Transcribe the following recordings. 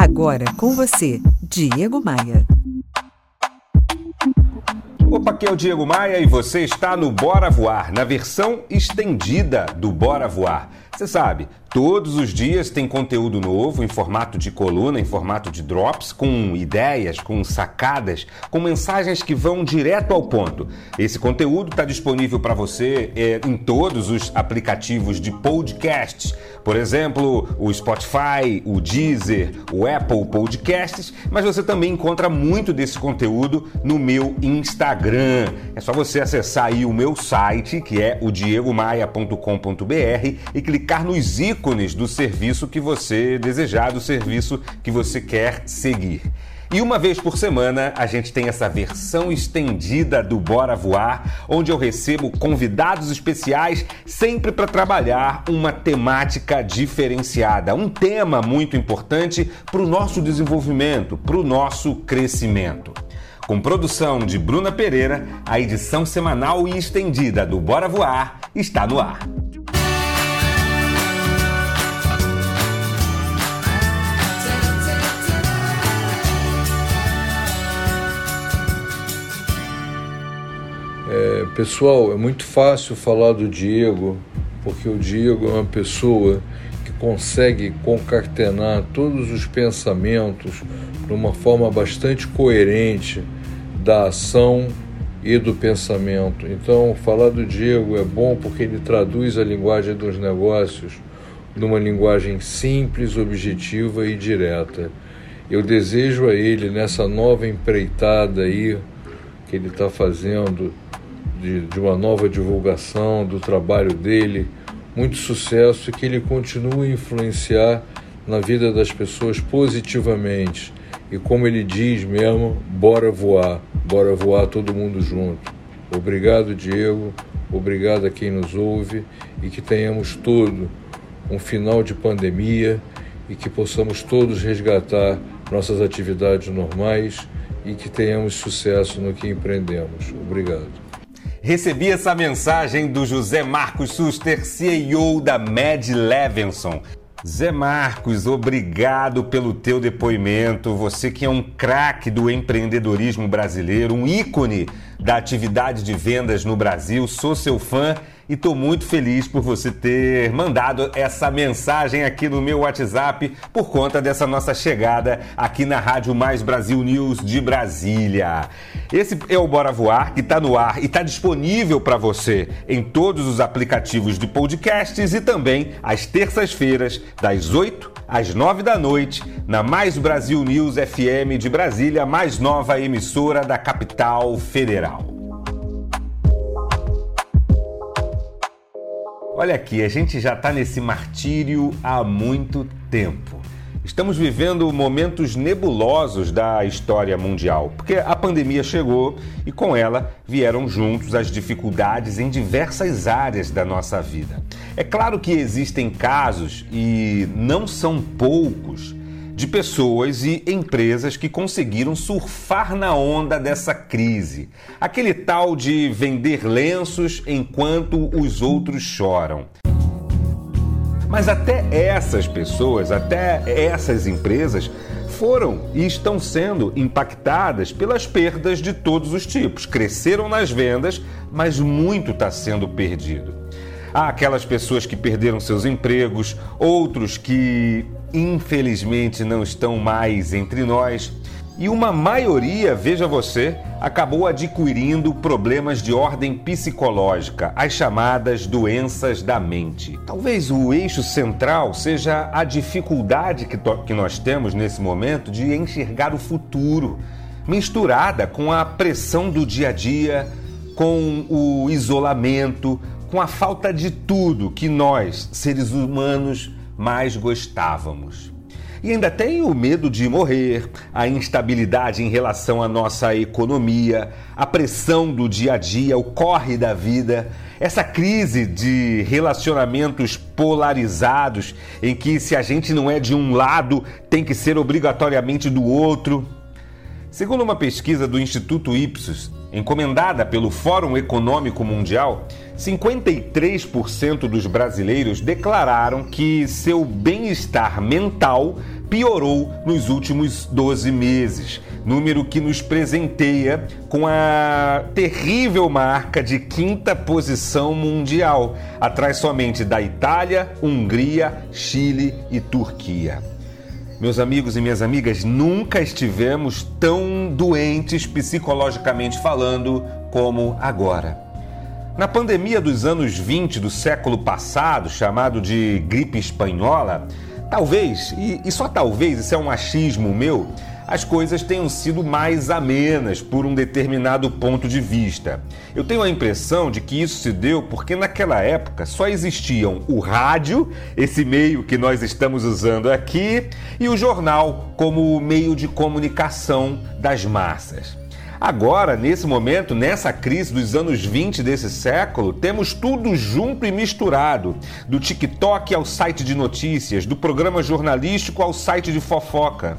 Agora com você, Diego Maia. Opa, aqui é o Diego Maia e você está no Bora Voar, na versão estendida do Bora Voar. Você sabe, todos os dias tem conteúdo novo em formato de coluna, em formato de drops, com ideias, com sacadas, com mensagens que vão direto ao ponto. Esse conteúdo está disponível para você é, em todos os aplicativos de podcasts, por exemplo, o Spotify, o Deezer, o Apple Podcasts, mas você também encontra muito desse conteúdo no meu Instagram. É só você acessar aí o meu site, que é o diegomaia.com.br e clicar nos ícones do serviço que você desejar, do serviço que você quer seguir. E uma vez por semana a gente tem essa versão estendida do Bora Voar, onde eu recebo convidados especiais sempre para trabalhar uma temática diferenciada, um tema muito importante para o nosso desenvolvimento, para o nosso crescimento. Com produção de Bruna Pereira, a edição semanal e estendida do Bora Voar está no ar. É, pessoal, é muito fácil falar do Diego, porque o Diego é uma pessoa que consegue concatenar todos os pensamentos de uma forma bastante coerente da ação e do pensamento. Então, falar do Diego é bom porque ele traduz a linguagem dos negócios numa linguagem simples, objetiva e direta. Eu desejo a ele nessa nova empreitada aí que ele está fazendo de, de uma nova divulgação do trabalho dele, muito sucesso e que ele continue a influenciar na vida das pessoas positivamente. E como ele diz mesmo, bora voar, bora voar todo mundo junto. Obrigado, Diego, obrigado a quem nos ouve e que tenhamos todo um final de pandemia e que possamos todos resgatar nossas atividades normais e que tenhamos sucesso no que empreendemos. Obrigado. Recebi essa mensagem do José Marcos Suster, CEO da Med Levinson. Zé Marcos, obrigado pelo teu depoimento. Você que é um craque do empreendedorismo brasileiro, um ícone da atividade de vendas no Brasil. Sou seu fã e estou muito feliz por você ter mandado essa mensagem aqui no meu WhatsApp por conta dessa nossa chegada aqui na Rádio Mais Brasil News de Brasília. Esse é o Bora Voar que está no ar e está disponível para você em todos os aplicativos de podcasts e também às terças-feiras, das 8 às 9 da noite, na Mais Brasil News FM de Brasília, mais nova emissora da capital federal. Olha aqui, a gente já está nesse martírio há muito tempo. Estamos vivendo momentos nebulosos da história mundial, porque a pandemia chegou e com ela vieram juntos as dificuldades em diversas áreas da nossa vida. É claro que existem casos, e não são poucos, de pessoas e empresas que conseguiram surfar na onda dessa crise. Aquele tal de vender lenços enquanto os outros choram. Mas até essas pessoas, até essas empresas foram e estão sendo impactadas pelas perdas de todos os tipos. Cresceram nas vendas, mas muito está sendo perdido. Há aquelas pessoas que perderam seus empregos, outros que infelizmente não estão mais entre nós. E uma maioria, veja você, acabou adquirindo problemas de ordem psicológica, as chamadas doenças da mente. Talvez o eixo central seja a dificuldade que, que nós temos nesse momento de enxergar o futuro, misturada com a pressão do dia a dia, com o isolamento, com a falta de tudo que nós, seres humanos, mais gostávamos. E ainda tem o medo de morrer, a instabilidade em relação à nossa economia, a pressão do dia a dia, o corre da vida, essa crise de relacionamentos polarizados, em que se a gente não é de um lado, tem que ser obrigatoriamente do outro. Segundo uma pesquisa do Instituto Ipsos, encomendada pelo Fórum Econômico Mundial, 53% dos brasileiros declararam que seu bem-estar mental piorou nos últimos 12 meses, número que nos presenteia com a terrível marca de quinta posição mundial, atrás somente da Itália, Hungria, Chile e Turquia. Meus amigos e minhas amigas, nunca estivemos tão doentes psicologicamente falando como agora. Na pandemia dos anos 20 do século passado, chamado de gripe espanhola, talvez, e, e só talvez, isso é um achismo meu, as coisas tenham sido mais amenas por um determinado ponto de vista. Eu tenho a impressão de que isso se deu porque naquela época só existiam o rádio, esse meio que nós estamos usando aqui, e o jornal como meio de comunicação das massas. Agora, nesse momento, nessa crise dos anos 20 desse século, temos tudo junto e misturado. Do TikTok ao site de notícias, do programa jornalístico ao site de fofoca.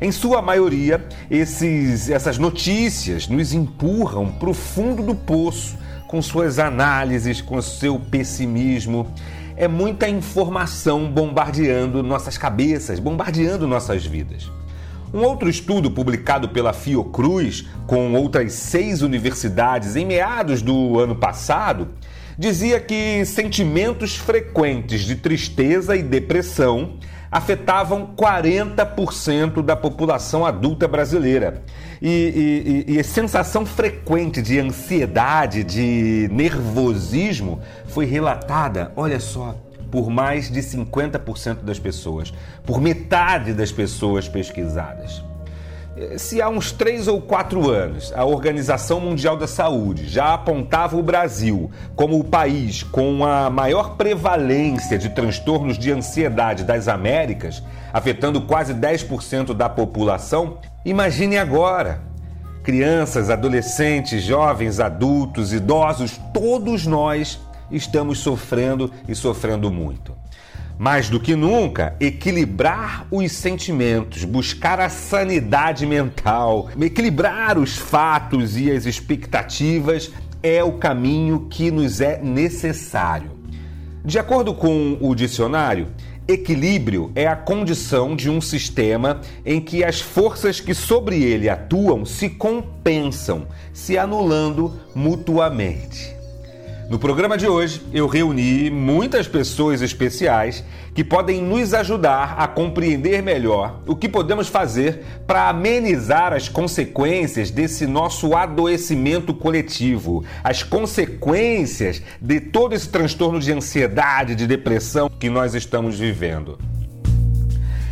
Em sua maioria, esses, essas notícias nos empurram para o fundo do poço, com suas análises, com seu pessimismo. É muita informação bombardeando nossas cabeças, bombardeando nossas vidas. Um outro estudo publicado pela Fiocruz, com outras seis universidades em meados do ano passado, dizia que sentimentos frequentes de tristeza e depressão afetavam 40% da população adulta brasileira. E, e, e, a sensação frequente de ansiedade, de nervosismo foi relatada, olha só, por mais de 50% das pessoas, por metade das pessoas pesquisadas. Se há uns três ou quatro anos a Organização Mundial da Saúde já apontava o Brasil como o país com a maior prevalência de transtornos de ansiedade das Américas, afetando quase 10% da população, imagine agora. Crianças, adolescentes, jovens, adultos, idosos, todos nós estamos sofrendo e sofrendo muito. Mais do que nunca, equilibrar os sentimentos, buscar a sanidade mental, equilibrar os fatos e as expectativas é o caminho que nos é necessário. De acordo com o dicionário, equilíbrio é a condição de um sistema em que as forças que sobre ele atuam se compensam, se anulando mutuamente. No programa de hoje, eu reuni muitas pessoas especiais que podem nos ajudar a compreender melhor o que podemos fazer para amenizar as consequências desse nosso adoecimento coletivo, as consequências de todo esse transtorno de ansiedade, de depressão que nós estamos vivendo.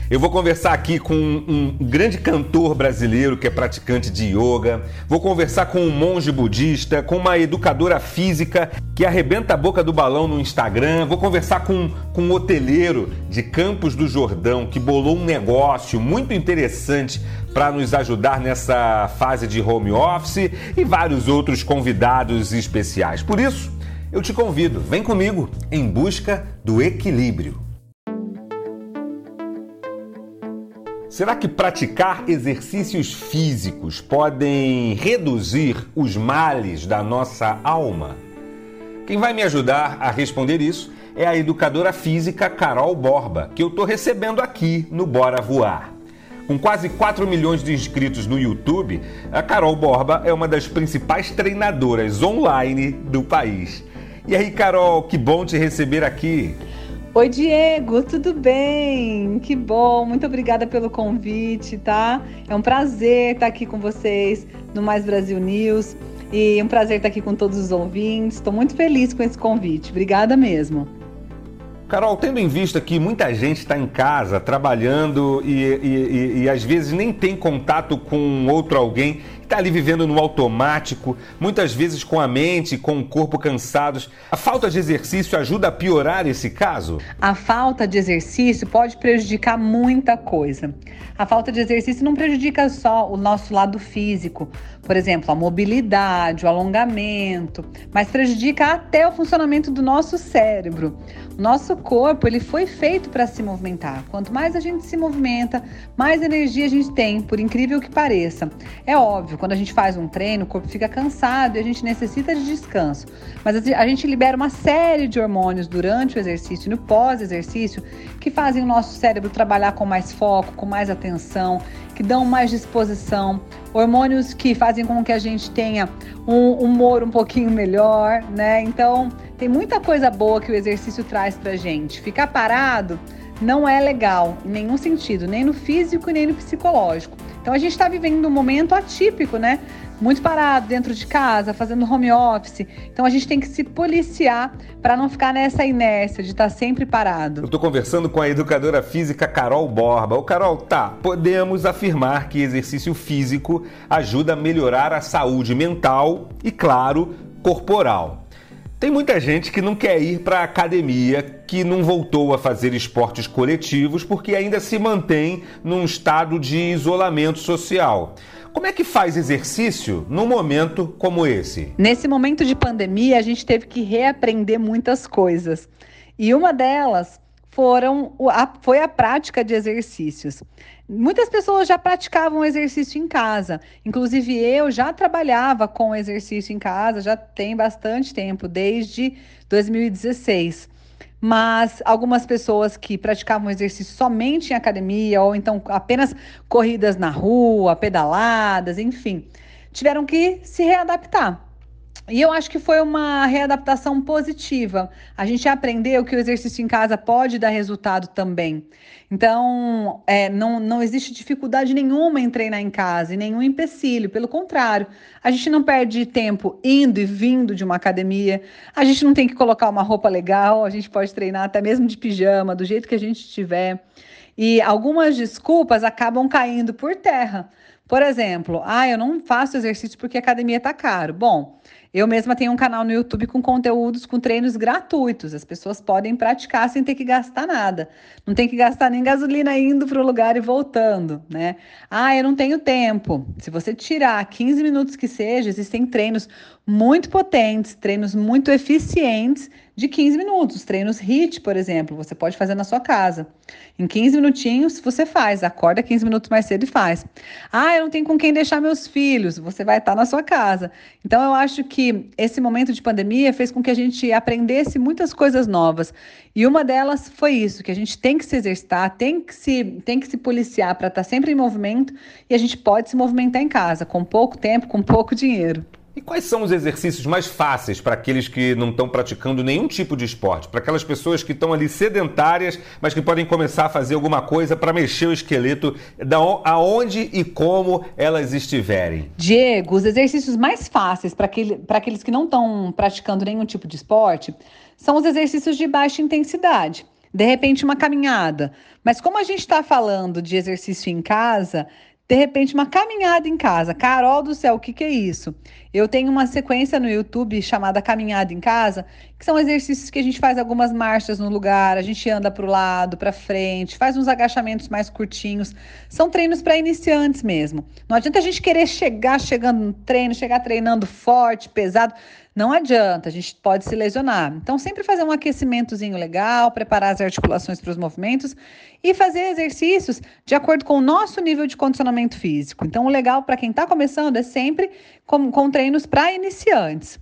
Eu vou conversar aqui com um grande cantor brasileiro que é praticante de yoga. Vou conversar com um monge budista, com uma educadora física que arrebenta a boca do balão no Instagram. Vou conversar com, com um hoteleiro de Campos do Jordão que bolou um negócio muito interessante para nos ajudar nessa fase de home office e vários outros convidados especiais. Por isso, eu te convido, vem comigo em busca do equilíbrio. Será que praticar exercícios físicos podem reduzir os males da nossa alma? Quem vai me ajudar a responder isso é a educadora física Carol Borba, que eu estou recebendo aqui no Bora Voar. Com quase 4 milhões de inscritos no YouTube, a Carol Borba é uma das principais treinadoras online do país. E aí, Carol, que bom te receber aqui. Oi, Diego, tudo bem? Que bom, muito obrigada pelo convite, tá? É um prazer estar aqui com vocês no Mais Brasil News e um prazer estar aqui com todos os ouvintes. Estou muito feliz com esse convite, obrigada mesmo. Carol, tendo em vista que muita gente está em casa trabalhando e, e, e, e, às vezes nem tem contato com outro alguém, está ali vivendo no automático, muitas vezes com a mente, com o corpo cansados, a falta de exercício ajuda a piorar esse caso? A falta de exercício pode prejudicar muita coisa. A falta de exercício não prejudica só o nosso lado físico, por exemplo, a mobilidade, o alongamento, mas prejudica até o funcionamento do nosso cérebro. Nosso corpo ele foi feito para se movimentar. Quanto mais a gente se movimenta, mais energia a gente tem, por incrível que pareça. É óbvio óbvio, quando a gente faz um treino, o corpo fica cansado e a gente necessita de descanso. Mas a gente libera uma série de hormônios durante o exercício e no pós-exercício que fazem o nosso cérebro trabalhar com mais foco, com mais atenção, que dão mais disposição, hormônios que fazem com que a gente tenha um humor um pouquinho melhor, né? Então, tem muita coisa boa que o exercício traz pra gente. Ficar parado não é legal em nenhum sentido, nem no físico nem no psicológico. Então a gente está vivendo um momento atípico, né? Muito parado dentro de casa, fazendo home office. Então a gente tem que se policiar para não ficar nessa inércia de estar tá sempre parado. Eu estou conversando com a educadora física Carol Borba. O Carol, tá, podemos afirmar que exercício físico ajuda a melhorar a saúde mental e, claro, corporal. Tem muita gente que não quer ir para a academia, que não voltou a fazer esportes coletivos porque ainda se mantém num estado de isolamento social. Como é que faz exercício num momento como esse? Nesse momento de pandemia, a gente teve que reaprender muitas coisas. E uma delas foram a, foi a prática de exercícios. Muitas pessoas já praticavam exercício em casa. Inclusive, eu já trabalhava com exercício em casa, já tem bastante tempo, desde 2016. Mas algumas pessoas que praticavam exercício somente em academia, ou então apenas corridas na rua, pedaladas, enfim, tiveram que se readaptar. E eu acho que foi uma readaptação positiva. A gente aprendeu que o exercício em casa pode dar resultado também. Então, é, não, não existe dificuldade nenhuma em treinar em casa e nenhum empecilho. Pelo contrário, a gente não perde tempo indo e vindo de uma academia. A gente não tem que colocar uma roupa legal. A gente pode treinar até mesmo de pijama, do jeito que a gente estiver. E algumas desculpas acabam caindo por terra. Por exemplo, ah, eu não faço exercício porque a academia está caro. Bom, eu mesma tenho um canal no YouTube com conteúdos, com treinos gratuitos. As pessoas podem praticar sem ter que gastar nada. Não tem que gastar nem gasolina indo para o lugar e voltando, né? Ah, eu não tenho tempo. Se você tirar 15 minutos que seja, existem treinos muito potentes, treinos muito eficientes de 15 minutos. Treinos HIT, por exemplo, você pode fazer na sua casa. Em 15 minutinhos você faz, acorda 15 minutos mais cedo e faz. Ah, eu não tenho com quem deixar meus filhos, você vai estar na sua casa. Então eu acho que esse momento de pandemia fez com que a gente aprendesse muitas coisas novas. E uma delas foi isso, que a gente tem que se exercitar, tem que se, tem que se policiar para estar sempre em movimento e a gente pode se movimentar em casa, com pouco tempo, com pouco dinheiro. E quais são os exercícios mais fáceis para aqueles que não estão praticando nenhum tipo de esporte? Para aquelas pessoas que estão ali sedentárias, mas que podem começar a fazer alguma coisa para mexer o esqueleto da aonde e como elas estiverem? Diego, os exercícios mais fáceis para aquele, aqueles que não estão praticando nenhum tipo de esporte são os exercícios de baixa intensidade. De repente, uma caminhada. Mas como a gente está falando de exercício em casa, de repente, uma caminhada em casa. Carol do céu, o que, que é isso? Eu tenho uma sequência no YouTube chamada Caminhada em Casa, que são exercícios que a gente faz algumas marchas no lugar, a gente anda para o lado, para frente, faz uns agachamentos mais curtinhos. São treinos para iniciantes mesmo. Não adianta a gente querer chegar chegando no treino, chegar treinando forte, pesado. Não adianta, a gente pode se lesionar. Então, sempre fazer um aquecimentozinho legal, preparar as articulações para os movimentos e fazer exercícios de acordo com o nosso nível de condicionamento físico. Então, o legal para quem está começando é sempre com, com treinos para iniciantes.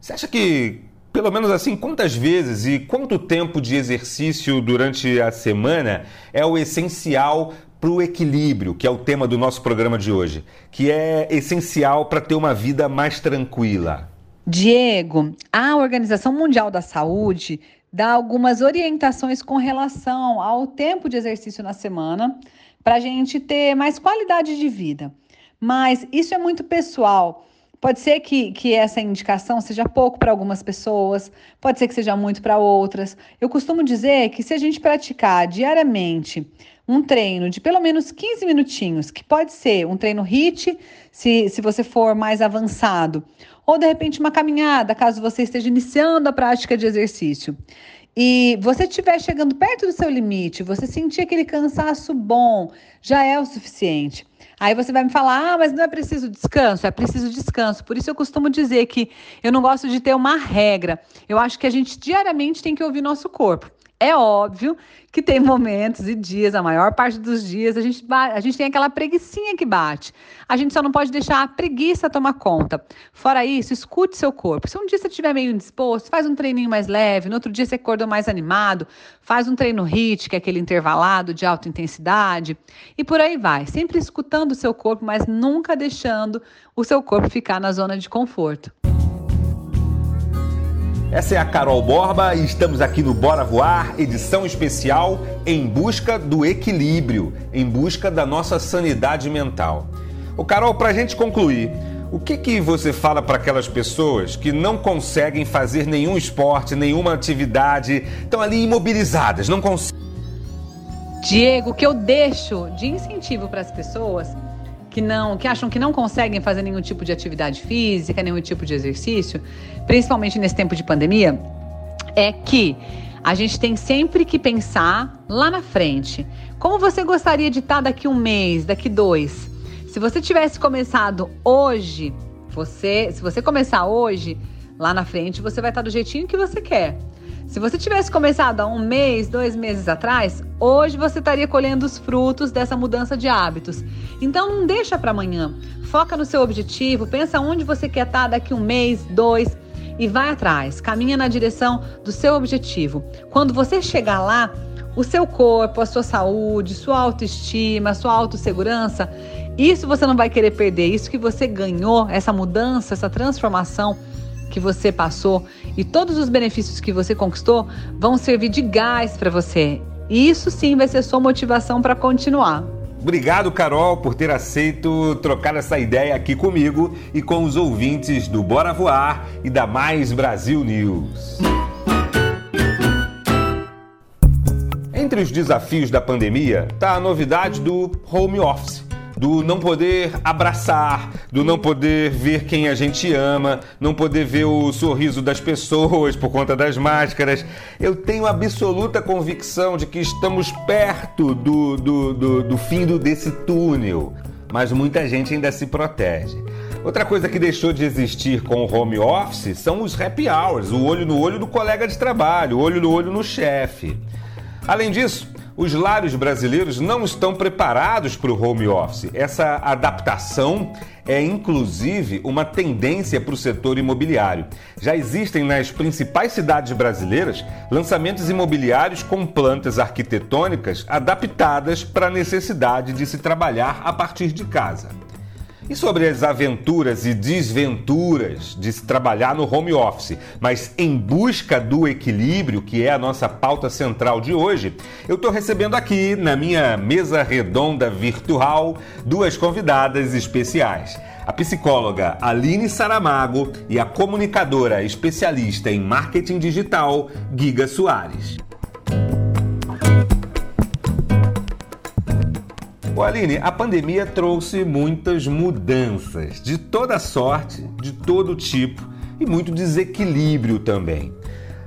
Você acha que, pelo menos assim, quantas vezes e quanto tempo de exercício durante a semana é o essencial para o equilíbrio, que é o tema do nosso programa de hoje, que é essencial para ter uma vida mais tranquila? Diego, a Organização Mundial da Saúde dá algumas orientações com relação ao tempo de exercício na semana para a gente ter mais qualidade de vida. Mas isso é muito pessoal. Pode ser que, que essa indicação seja pouco para algumas pessoas, pode ser que seja muito para outras. Eu costumo dizer que se a gente praticar diariamente um treino de pelo menos 15 minutinhos, que pode ser um treino HIT, se, se você for mais avançado, ou de repente uma caminhada, caso você esteja iniciando a prática de exercício. E você estiver chegando perto do seu limite, você sentir aquele cansaço bom, já é o suficiente. Aí você vai me falar, ah, mas não é preciso descanso, é preciso descanso. Por isso eu costumo dizer que eu não gosto de ter uma regra. Eu acho que a gente diariamente tem que ouvir nosso corpo. É óbvio que tem momentos e dias, a maior parte dos dias, a gente, a gente tem aquela preguiçinha que bate. A gente só não pode deixar a preguiça tomar conta. Fora isso, escute seu corpo. Se um dia você estiver meio indisposto, faz um treininho mais leve. No outro dia você acordou mais animado, faz um treino HIIT, que é aquele intervalado de alta intensidade. E por aí vai. Sempre escutando o seu corpo, mas nunca deixando o seu corpo ficar na zona de conforto. Essa é a Carol Borba e estamos aqui no Bora Voar, edição especial em busca do equilíbrio, em busca da nossa sanidade mental. O Carol, para a gente concluir, o que, que você fala para aquelas pessoas que não conseguem fazer nenhum esporte, nenhuma atividade, estão ali imobilizadas, não conseguem? Diego, o que eu deixo de incentivo para as pessoas que não, que acham que não conseguem fazer nenhum tipo de atividade física, nenhum tipo de exercício, principalmente nesse tempo de pandemia, é que a gente tem sempre que pensar lá na frente. Como você gostaria de estar daqui um mês, daqui dois? Se você tivesse começado hoje, você, se você começar hoje, lá na frente você vai estar do jeitinho que você quer. Se você tivesse começado há um mês, dois meses atrás, hoje você estaria colhendo os frutos dessa mudança de hábitos. Então não deixa para amanhã. Foca no seu objetivo, pensa onde você quer estar daqui um mês, dois e vai atrás. Caminha na direção do seu objetivo. Quando você chegar lá, o seu corpo, a sua saúde, sua autoestima, sua autossegurança, isso você não vai querer perder. Isso que você ganhou, essa mudança, essa transformação que você passou e todos os benefícios que você conquistou vão servir de gás para você. E isso sim vai ser sua motivação para continuar. Obrigado, Carol, por ter aceito trocar essa ideia aqui comigo e com os ouvintes do Bora Voar e da Mais Brasil News. Entre os desafios da pandemia está a novidade do home office do não poder abraçar, do não poder ver quem a gente ama, não poder ver o sorriso das pessoas por conta das máscaras. Eu tenho absoluta convicção de que estamos perto do, do, do, do fim desse túnel, mas muita gente ainda se protege. Outra coisa que deixou de existir com o home office são os happy hours, o olho no olho do colega de trabalho, o olho no olho no chefe. Além disso, os lares brasileiros não estão preparados para o home office. Essa adaptação é inclusive uma tendência para o setor imobiliário. Já existem nas principais cidades brasileiras lançamentos imobiliários com plantas arquitetônicas adaptadas para a necessidade de se trabalhar a partir de casa. E sobre as aventuras e desventuras de se trabalhar no home office, mas em busca do equilíbrio, que é a nossa pauta central de hoje, eu estou recebendo aqui na minha mesa redonda virtual duas convidadas especiais. A psicóloga Aline Saramago e a comunicadora especialista em marketing digital Giga Soares. O Aline, a pandemia trouxe muitas mudanças de toda sorte, de todo tipo e muito desequilíbrio também.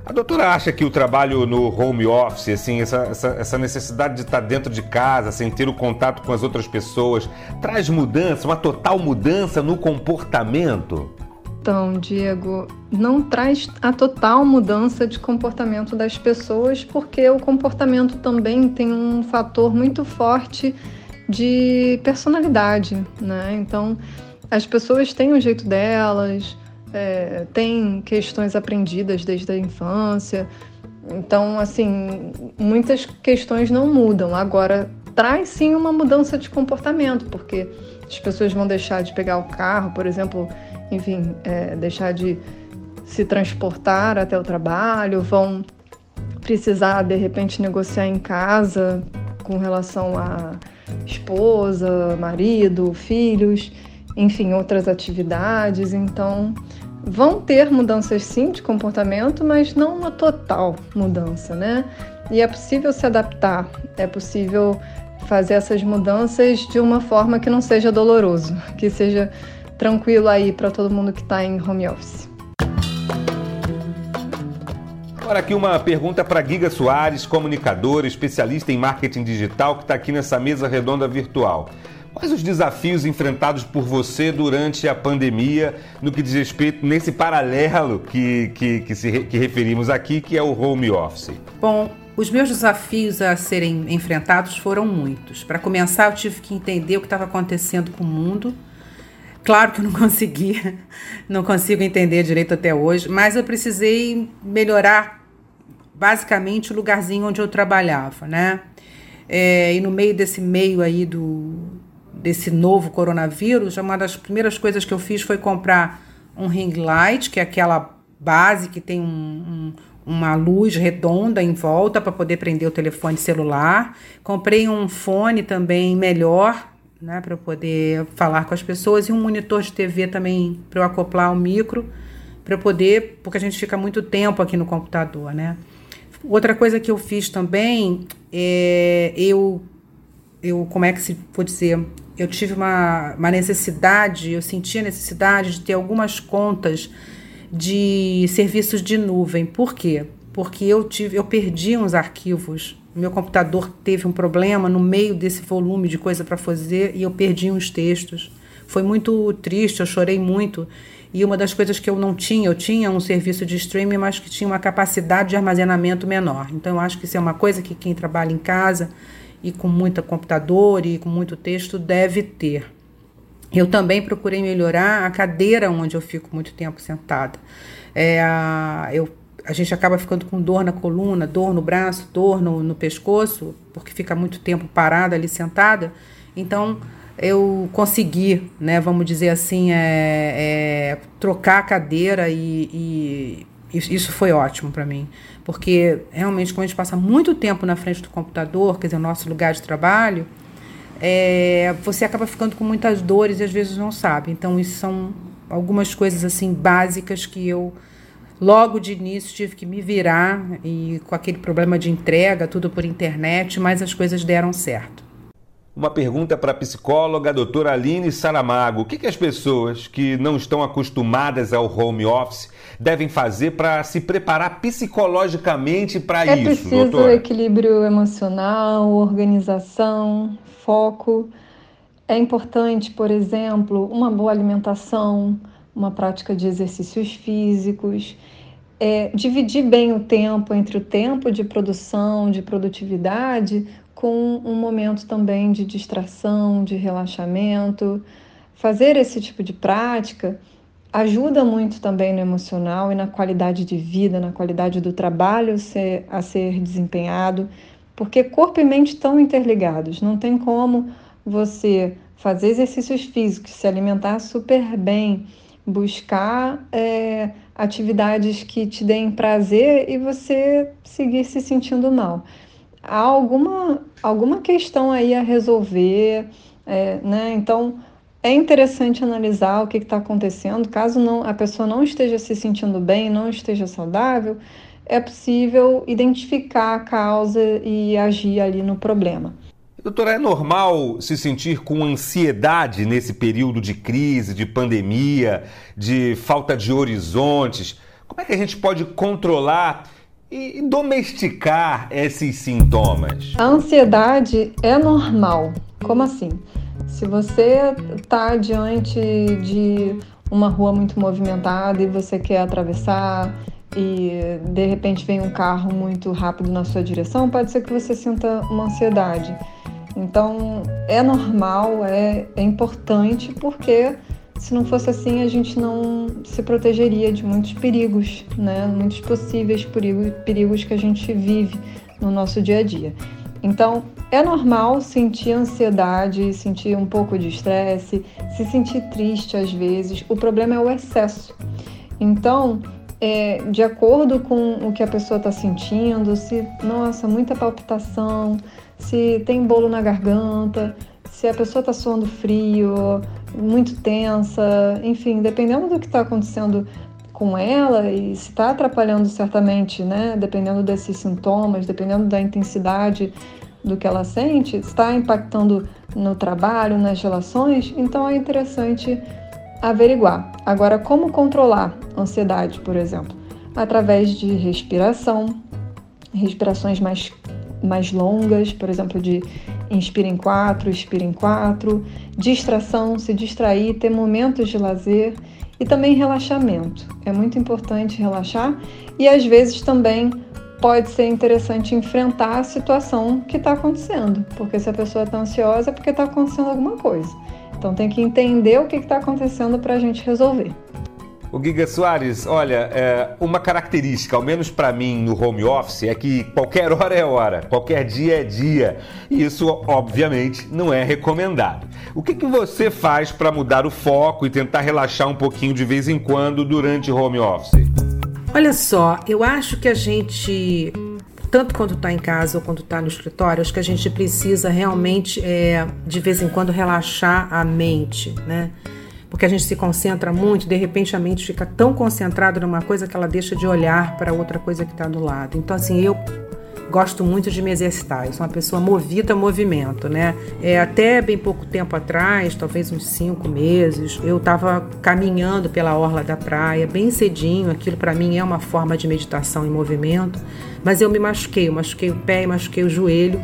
A doutora acha que o trabalho no home office, assim, essa, essa, essa, necessidade de estar dentro de casa, sem ter o contato com as outras pessoas, traz mudança, uma total mudança no comportamento? Então, Diego, não traz a total mudança de comportamento das pessoas, porque o comportamento também tem um fator muito forte de personalidade, né? Então, as pessoas têm o jeito delas, é, têm questões aprendidas desde a infância. Então, assim, muitas questões não mudam. Agora, traz sim uma mudança de comportamento, porque as pessoas vão deixar de pegar o carro, por exemplo, enfim, é, deixar de se transportar até o trabalho, vão precisar de repente negociar em casa com relação a esposa, marido, filhos, enfim, outras atividades. Então, vão ter mudanças sim de comportamento, mas não uma total mudança, né? E é possível se adaptar, é possível fazer essas mudanças de uma forma que não seja doloroso, que seja tranquilo aí para todo mundo que está em home office. Agora aqui uma pergunta para Giga Soares, comunicadora, especialista em marketing digital, que está aqui nessa mesa redonda virtual. Quais os desafios enfrentados por você durante a pandemia no que diz respeito nesse paralelo que, que, que, se, que referimos aqui, que é o home office? Bom, Os meus desafios a serem enfrentados foram muitos. Para começar, eu tive que entender o que estava acontecendo com o mundo. Claro que eu não consegui, não consigo entender direito até hoje, mas eu precisei melhorar basicamente o lugarzinho onde eu trabalhava, né? É, e no meio desse meio aí do desse novo coronavírus, uma das primeiras coisas que eu fiz foi comprar um ring light, que é aquela base que tem um, um uma luz redonda em volta para poder prender o telefone celular. Comprei um fone também melhor, né, para poder falar com as pessoas e um monitor de TV também para eu acoplar o micro, para poder, porque a gente fica muito tempo aqui no computador, né? Outra coisa que eu fiz também é eu eu como é que se pode dizer, eu tive uma, uma necessidade, eu senti a necessidade de ter algumas contas de serviços de nuvem. Por quê? Porque eu tive, eu perdi uns arquivos. Meu computador teve um problema no meio desse volume de coisa para fazer e eu perdi uns textos. Foi muito triste, eu chorei muito. E uma das coisas que eu não tinha, eu tinha um serviço de streaming, mas que tinha uma capacidade de armazenamento menor. Então eu acho que isso é uma coisa que quem trabalha em casa e com muito computador e com muito texto deve ter. Eu também procurei melhorar a cadeira onde eu fico muito tempo sentada. É, eu, a gente acaba ficando com dor na coluna, dor no braço, dor no, no pescoço, porque fica muito tempo parada ali sentada. Então, eu consegui, né, vamos dizer assim, é, é, trocar a cadeira e, e, isso foi ótimo para mim, porque realmente quando a gente passa muito tempo na frente do computador, quer dizer, o nosso lugar de trabalho, é, você acaba ficando com muitas dores e às vezes não sabe. Então, isso são algumas coisas assim básicas que eu logo de início tive que me virar e com aquele problema de entrega, tudo por internet, mas as coisas deram certo. Uma pergunta para a psicóloga a doutora Aline Saramago. O que, que as pessoas que não estão acostumadas ao home office devem fazer para se preparar psicologicamente para é isso, preciso doutora? equilíbrio emocional, organização, foco. É importante, por exemplo, uma boa alimentação, uma prática de exercícios físicos, é, dividir bem o tempo entre o tempo de produção, de produtividade, com um momento também de distração, de relaxamento. Fazer esse tipo de prática ajuda muito também no emocional e na qualidade de vida, na qualidade do trabalho a ser desempenhado porque corpo e mente estão interligados. Não tem como você fazer exercícios físicos, se alimentar super bem, buscar é, atividades que te deem prazer e você seguir se sentindo mal. Há alguma, alguma questão aí a resolver, é, né? Então é interessante analisar o que está acontecendo. Caso não, a pessoa não esteja se sentindo bem, não esteja saudável, é possível identificar a causa e agir ali no problema. Doutora, é normal se sentir com ansiedade nesse período de crise, de pandemia, de falta de horizontes? Como é que a gente pode controlar e domesticar esses sintomas? A ansiedade é normal. Como assim? Se você está diante de uma rua muito movimentada e você quer atravessar e de repente vem um carro muito rápido na sua direção, pode ser que você sinta uma ansiedade. Então é normal, é, é importante, porque se não fosse assim a gente não se protegeria de muitos perigos, né? muitos possíveis perigos, perigos que a gente vive no nosso dia a dia. Então é normal sentir ansiedade, sentir um pouco de estresse, se sentir triste às vezes. O problema é o excesso. Então, é, de acordo com o que a pessoa está sentindo, se, nossa, muita palpitação, se tem bolo na garganta, se a pessoa está suando frio, muito tensa, enfim, dependendo do que está acontecendo com ela e se está atrapalhando certamente, né, dependendo desses sintomas, dependendo da intensidade do que ela sente, está impactando no trabalho, nas relações, então é interessante averiguar. Agora, como controlar ansiedade, por exemplo? Através de respiração, respirações mais, mais longas, por exemplo, de inspira em quatro, expira em quatro, distração, se distrair, ter momentos de lazer e também relaxamento. É muito importante relaxar e às vezes também pode ser interessante enfrentar a situação que está acontecendo, porque se a pessoa está ansiosa é porque está acontecendo alguma coisa. Então tem que entender o que está acontecendo para a gente resolver. O Giga Soares, olha, é, uma característica, ao menos para mim no home office, é que qualquer hora é hora, qualquer dia é dia. E isso, obviamente, não é recomendado. O que, que você faz para mudar o foco e tentar relaxar um pouquinho de vez em quando durante home office? Olha só, eu acho que a gente tanto quando está em casa ou quando está no escritório, acho que a gente precisa realmente, é, de vez em quando, relaxar a mente, né? Porque a gente se concentra muito, de repente a mente fica tão concentrada numa coisa que ela deixa de olhar para outra coisa que está do lado. Então, assim, eu gosto muito de me exercitar. Eu sou uma pessoa movida a movimento, né? É, até bem pouco tempo atrás, talvez uns cinco meses, eu estava caminhando pela orla da praia, bem cedinho. Aquilo para mim é uma forma de meditação em movimento. Mas eu me machuquei, eu machuquei o pé e machuquei o joelho.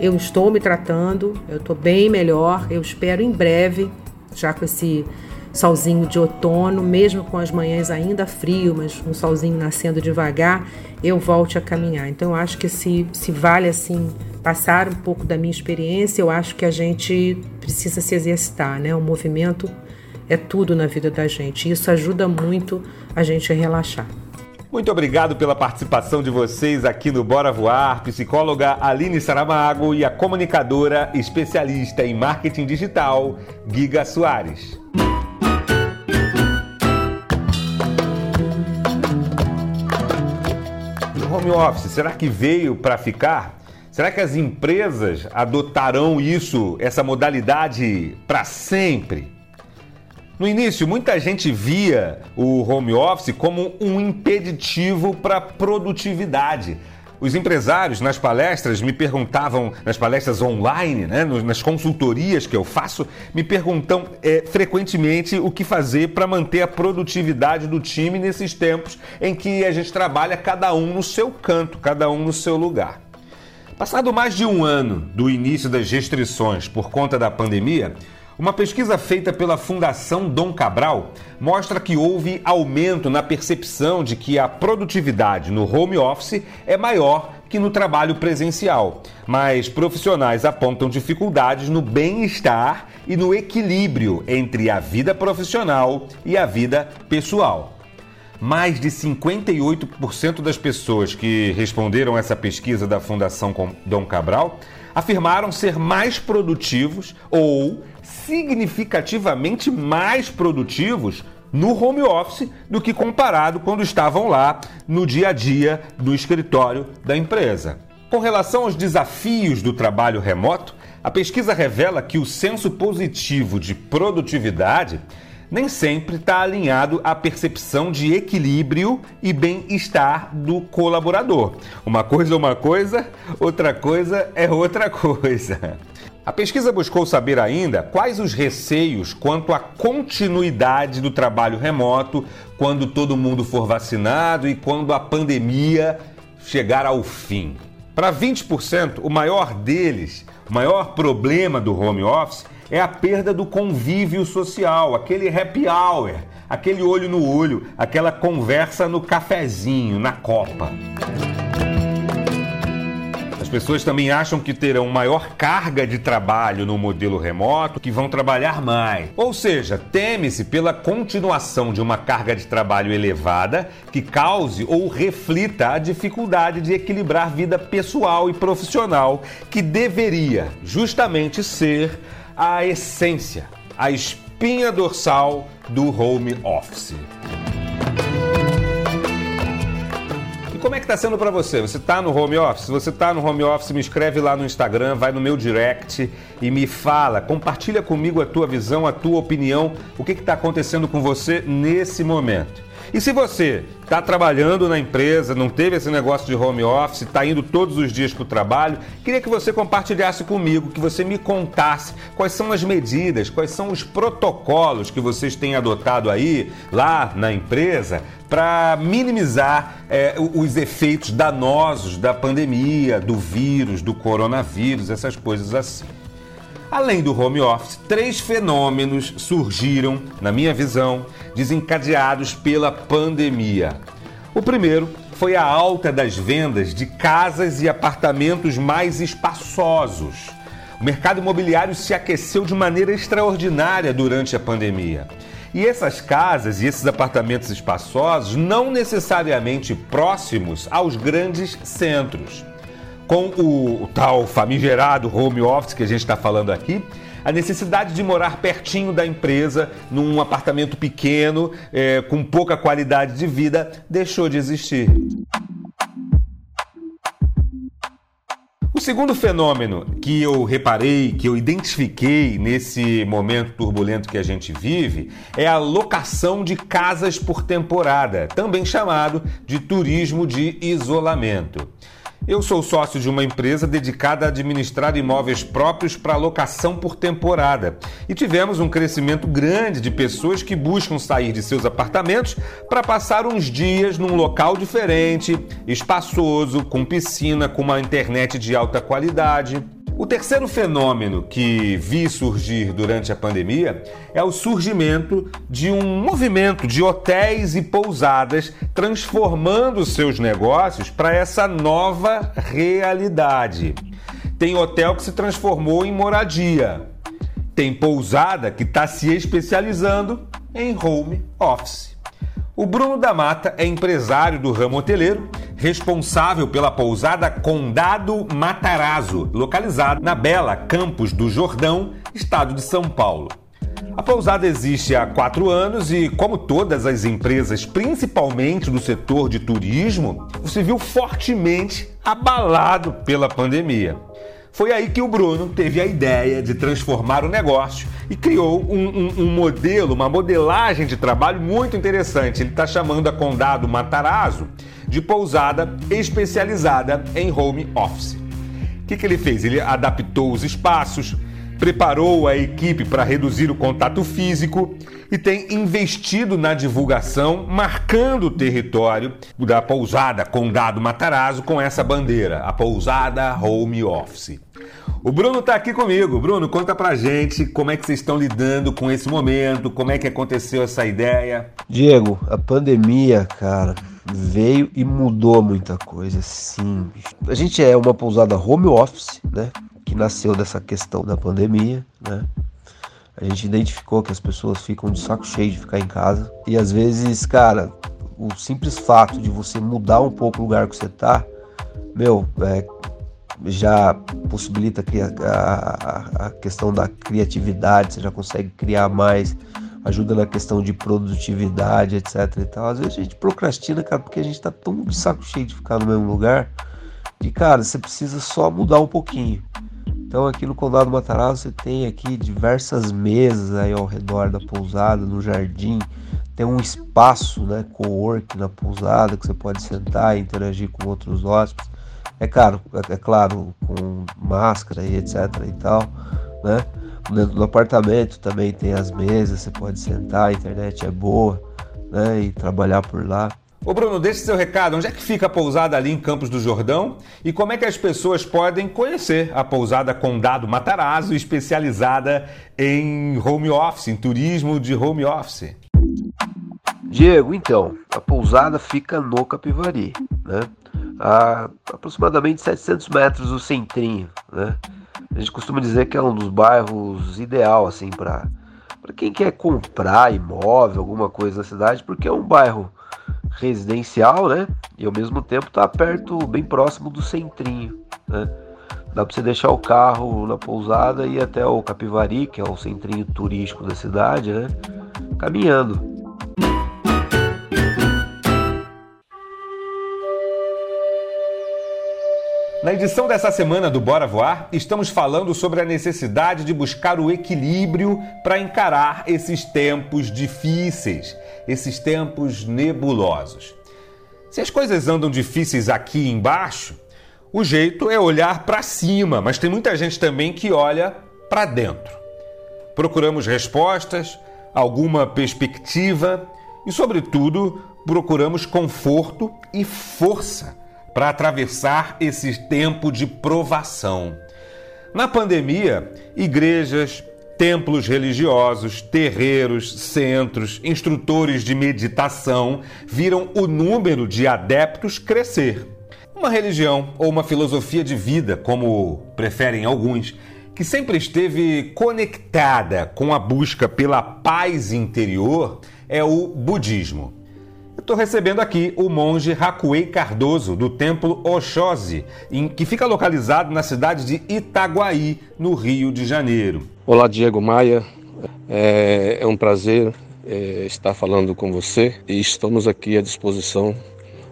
Eu estou me tratando, eu estou bem melhor. Eu espero em breve já com esse solzinho de outono, mesmo com as manhãs ainda frio, mas um solzinho nascendo devagar, eu volte a caminhar. Então eu acho que se, se vale assim passar um pouco da minha experiência, eu acho que a gente precisa se exercitar, né? O movimento é tudo na vida da gente. Isso ajuda muito a gente a relaxar. Muito obrigado pela participação de vocês aqui no Bora Voar, psicóloga Aline Saramago e a comunicadora especialista em marketing digital, Giga Soares. O home office, será que veio para ficar? Será que as empresas adotarão isso, essa modalidade para sempre? No início, muita gente via o home office como um impeditivo para a produtividade. Os empresários nas palestras me perguntavam, nas palestras online, né, nas consultorias que eu faço, me perguntam é, frequentemente o que fazer para manter a produtividade do time nesses tempos em que a gente trabalha cada um no seu canto, cada um no seu lugar. Passado mais de um ano do início das restrições por conta da pandemia, uma pesquisa feita pela Fundação Dom Cabral mostra que houve aumento na percepção de que a produtividade no home office é maior que no trabalho presencial, mas profissionais apontam dificuldades no bem-estar e no equilíbrio entre a vida profissional e a vida pessoal. Mais de 58% das pessoas que responderam essa pesquisa da Fundação Dom Cabral afirmaram ser mais produtivos ou significativamente mais produtivos no home office do que comparado quando estavam lá no dia a dia do escritório da empresa. Com relação aos desafios do trabalho remoto, a pesquisa revela que o senso positivo de produtividade nem sempre está alinhado à percepção de equilíbrio e bem-estar do colaborador. Uma coisa é uma coisa, outra coisa é outra coisa. A pesquisa buscou saber ainda quais os receios quanto à continuidade do trabalho remoto quando todo mundo for vacinado e quando a pandemia chegar ao fim. Para 20%, o maior deles, o maior problema do home office é a perda do convívio social, aquele happy hour, aquele olho no olho, aquela conversa no cafezinho, na copa pessoas também acham que terão maior carga de trabalho no modelo remoto, que vão trabalhar mais. Ou seja, teme-se pela continuação de uma carga de trabalho elevada que cause ou reflita a dificuldade de equilibrar vida pessoal e profissional, que deveria justamente ser a essência, a espinha dorsal do home office. como é que tá sendo para você? Você tá no home office? Você tá no home office, me escreve lá no Instagram, vai no meu direct e me fala, compartilha comigo a tua visão, a tua opinião, o que está acontecendo com você nesse momento. E se você está trabalhando na empresa, não teve esse negócio de home office, está indo todos os dias para o trabalho, queria que você compartilhasse comigo, que você me contasse quais são as medidas, quais são os protocolos que vocês têm adotado aí, lá na empresa, para minimizar é, os efeitos danosos da pandemia, do vírus, do coronavírus, essas coisas assim. Além do home office, três fenômenos surgiram, na minha visão, desencadeados pela pandemia. O primeiro foi a alta das vendas de casas e apartamentos mais espaçosos. O mercado imobiliário se aqueceu de maneira extraordinária durante a pandemia. E essas casas e esses apartamentos espaçosos não necessariamente próximos aos grandes centros. Com o, tal famigerado home office que a gente está falando aqui, a necessidade de morar pertinho da empresa, num apartamento pequeno, é, com pouca qualidade de vida, deixou de existir. O segundo fenômeno que eu reparei, que eu identifiquei nesse momento turbulento que a gente vive, é a locação de casas por temporada, também chamado de turismo de isolamento. Eu sou sócio de uma empresa dedicada a administrar imóveis próprios para locação por temporada e tivemos um crescimento grande de pessoas que buscam sair de seus apartamentos para passar uns dias num local diferente, espaçoso, com piscina, com uma internet de alta qualidade. O terceiro fenômeno que vi surgir durante a pandemia é o surgimento de um movimento de hotéis e pousadas transformando seus negócios para essa nova realidade. Tem hotel que se transformou em moradia, tem pousada que está se especializando em home office. O Bruno da Mata é empresário do ramo hoteleiro responsável pela pousada Condado Matarazzo, localizada na Bela Campos do Jordão, estado de São Paulo. A pousada existe há quatro anos e, como todas as empresas, principalmente do setor de turismo, se viu fortemente abalado pela pandemia. Foi aí que o Bruno teve a ideia de transformar o negócio e criou um, um, um modelo, uma modelagem de trabalho muito interessante. Ele está chamando a Condado Matarazzo de pousada especializada em home office. O que, que ele fez? Ele adaptou os espaços, preparou a equipe para reduzir o contato físico e tem investido na divulgação, marcando o território da pousada Condado Matarazzo com essa bandeira, a pousada Home Office. O Bruno está aqui comigo. Bruno, conta pra gente como é que vocês estão lidando com esse momento, como é que aconteceu essa ideia. Diego, a pandemia, cara, veio e mudou muita coisa, sim. A gente é uma pousada home office, né? Que nasceu dessa questão da pandemia, né? A gente identificou que as pessoas ficam de saco cheio de ficar em casa. E às vezes, cara, o simples fato de você mudar um pouco o lugar que você tá, meu, é, já possibilita a, a, a questão da criatividade, você já consegue criar mais ajuda na questão de produtividade, etc e tal. Às vezes a gente procrastina, cara, porque a gente tá tão de saco cheio de ficar no mesmo lugar que, cara, você precisa só mudar um pouquinho. Então aqui no Condado Matarazzo você tem aqui diversas mesas aí ao redor da pousada, no jardim. Tem um espaço, né, co-work na pousada que você pode sentar e interagir com outros hóspedes. É claro, é, claro, com máscara e etc e tal, né? Dentro do apartamento também tem as mesas, você pode sentar, a internet é boa, né? E trabalhar por lá. Ô Bruno, deixe seu recado. Onde é que fica a pousada ali em Campos do Jordão? E como é que as pessoas podem conhecer a pousada Condado Matarazzo, especializada em home office, em turismo de home office? Diego, então, a pousada fica no Capivari, né? A aproximadamente 700 metros do centrinho, né? A gente costuma dizer que é um dos bairros ideal assim para quem quer comprar imóvel, alguma coisa na cidade, porque é um bairro residencial, né? E ao mesmo tempo está perto, bem próximo do centrinho, né? Dá para você deixar o carro na pousada e ir até o Capivari, que é o centrinho turístico da cidade, né? Caminhando. Na edição dessa semana do Bora Voar, estamos falando sobre a necessidade de buscar o equilíbrio para encarar esses tempos difíceis, esses tempos nebulosos. Se as coisas andam difíceis aqui embaixo, o jeito é olhar para cima, mas tem muita gente também que olha para dentro. Procuramos respostas, alguma perspectiva e, sobretudo, procuramos conforto e força para atravessar esse tempo de provação. Na pandemia, igrejas, templos religiosos, terreiros, centros, instrutores de meditação viram o número de adeptos crescer. Uma religião ou uma filosofia de vida, como preferem alguns, que sempre esteve conectada com a busca pela paz interior é o budismo. Estou recebendo aqui o monge Hakuei Cardoso, do templo Oxóssi, que fica localizado na cidade de Itaguaí, no Rio de Janeiro. Olá, Diego Maia. É, é um prazer é, estar falando com você e estamos aqui à disposição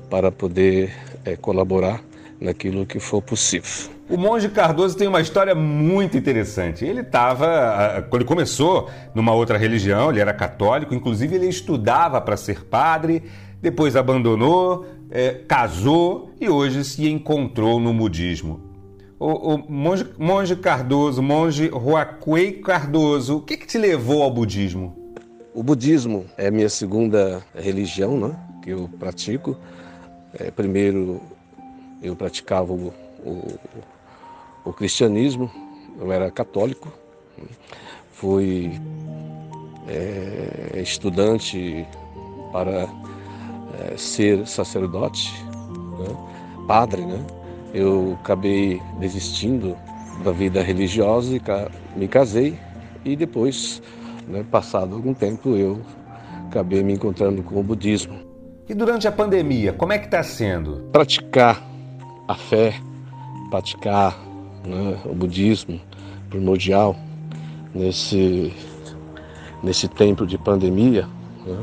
para poder é, colaborar naquilo que for possível. O monge Cardoso tem uma história muito interessante. Ele estava, quando ele começou numa outra religião, ele era católico, inclusive ele estudava para ser padre, depois abandonou, é, casou e hoje se encontrou no budismo. O, o monge, monge, Cardoso, monge Huakuei Cardoso, o que, que te levou ao budismo? O budismo é minha segunda religião, né, que eu pratico. É, primeiro eu praticava o, o o cristianismo, eu era católico, fui é, estudante para é, ser sacerdote, né? padre, né? Eu acabei desistindo da vida religiosa e me casei e depois, né, passado algum tempo, eu acabei me encontrando com o budismo. E durante a pandemia, como é que está sendo? Praticar a fé, praticar né, o budismo primordial nesse, nesse tempo de pandemia, né,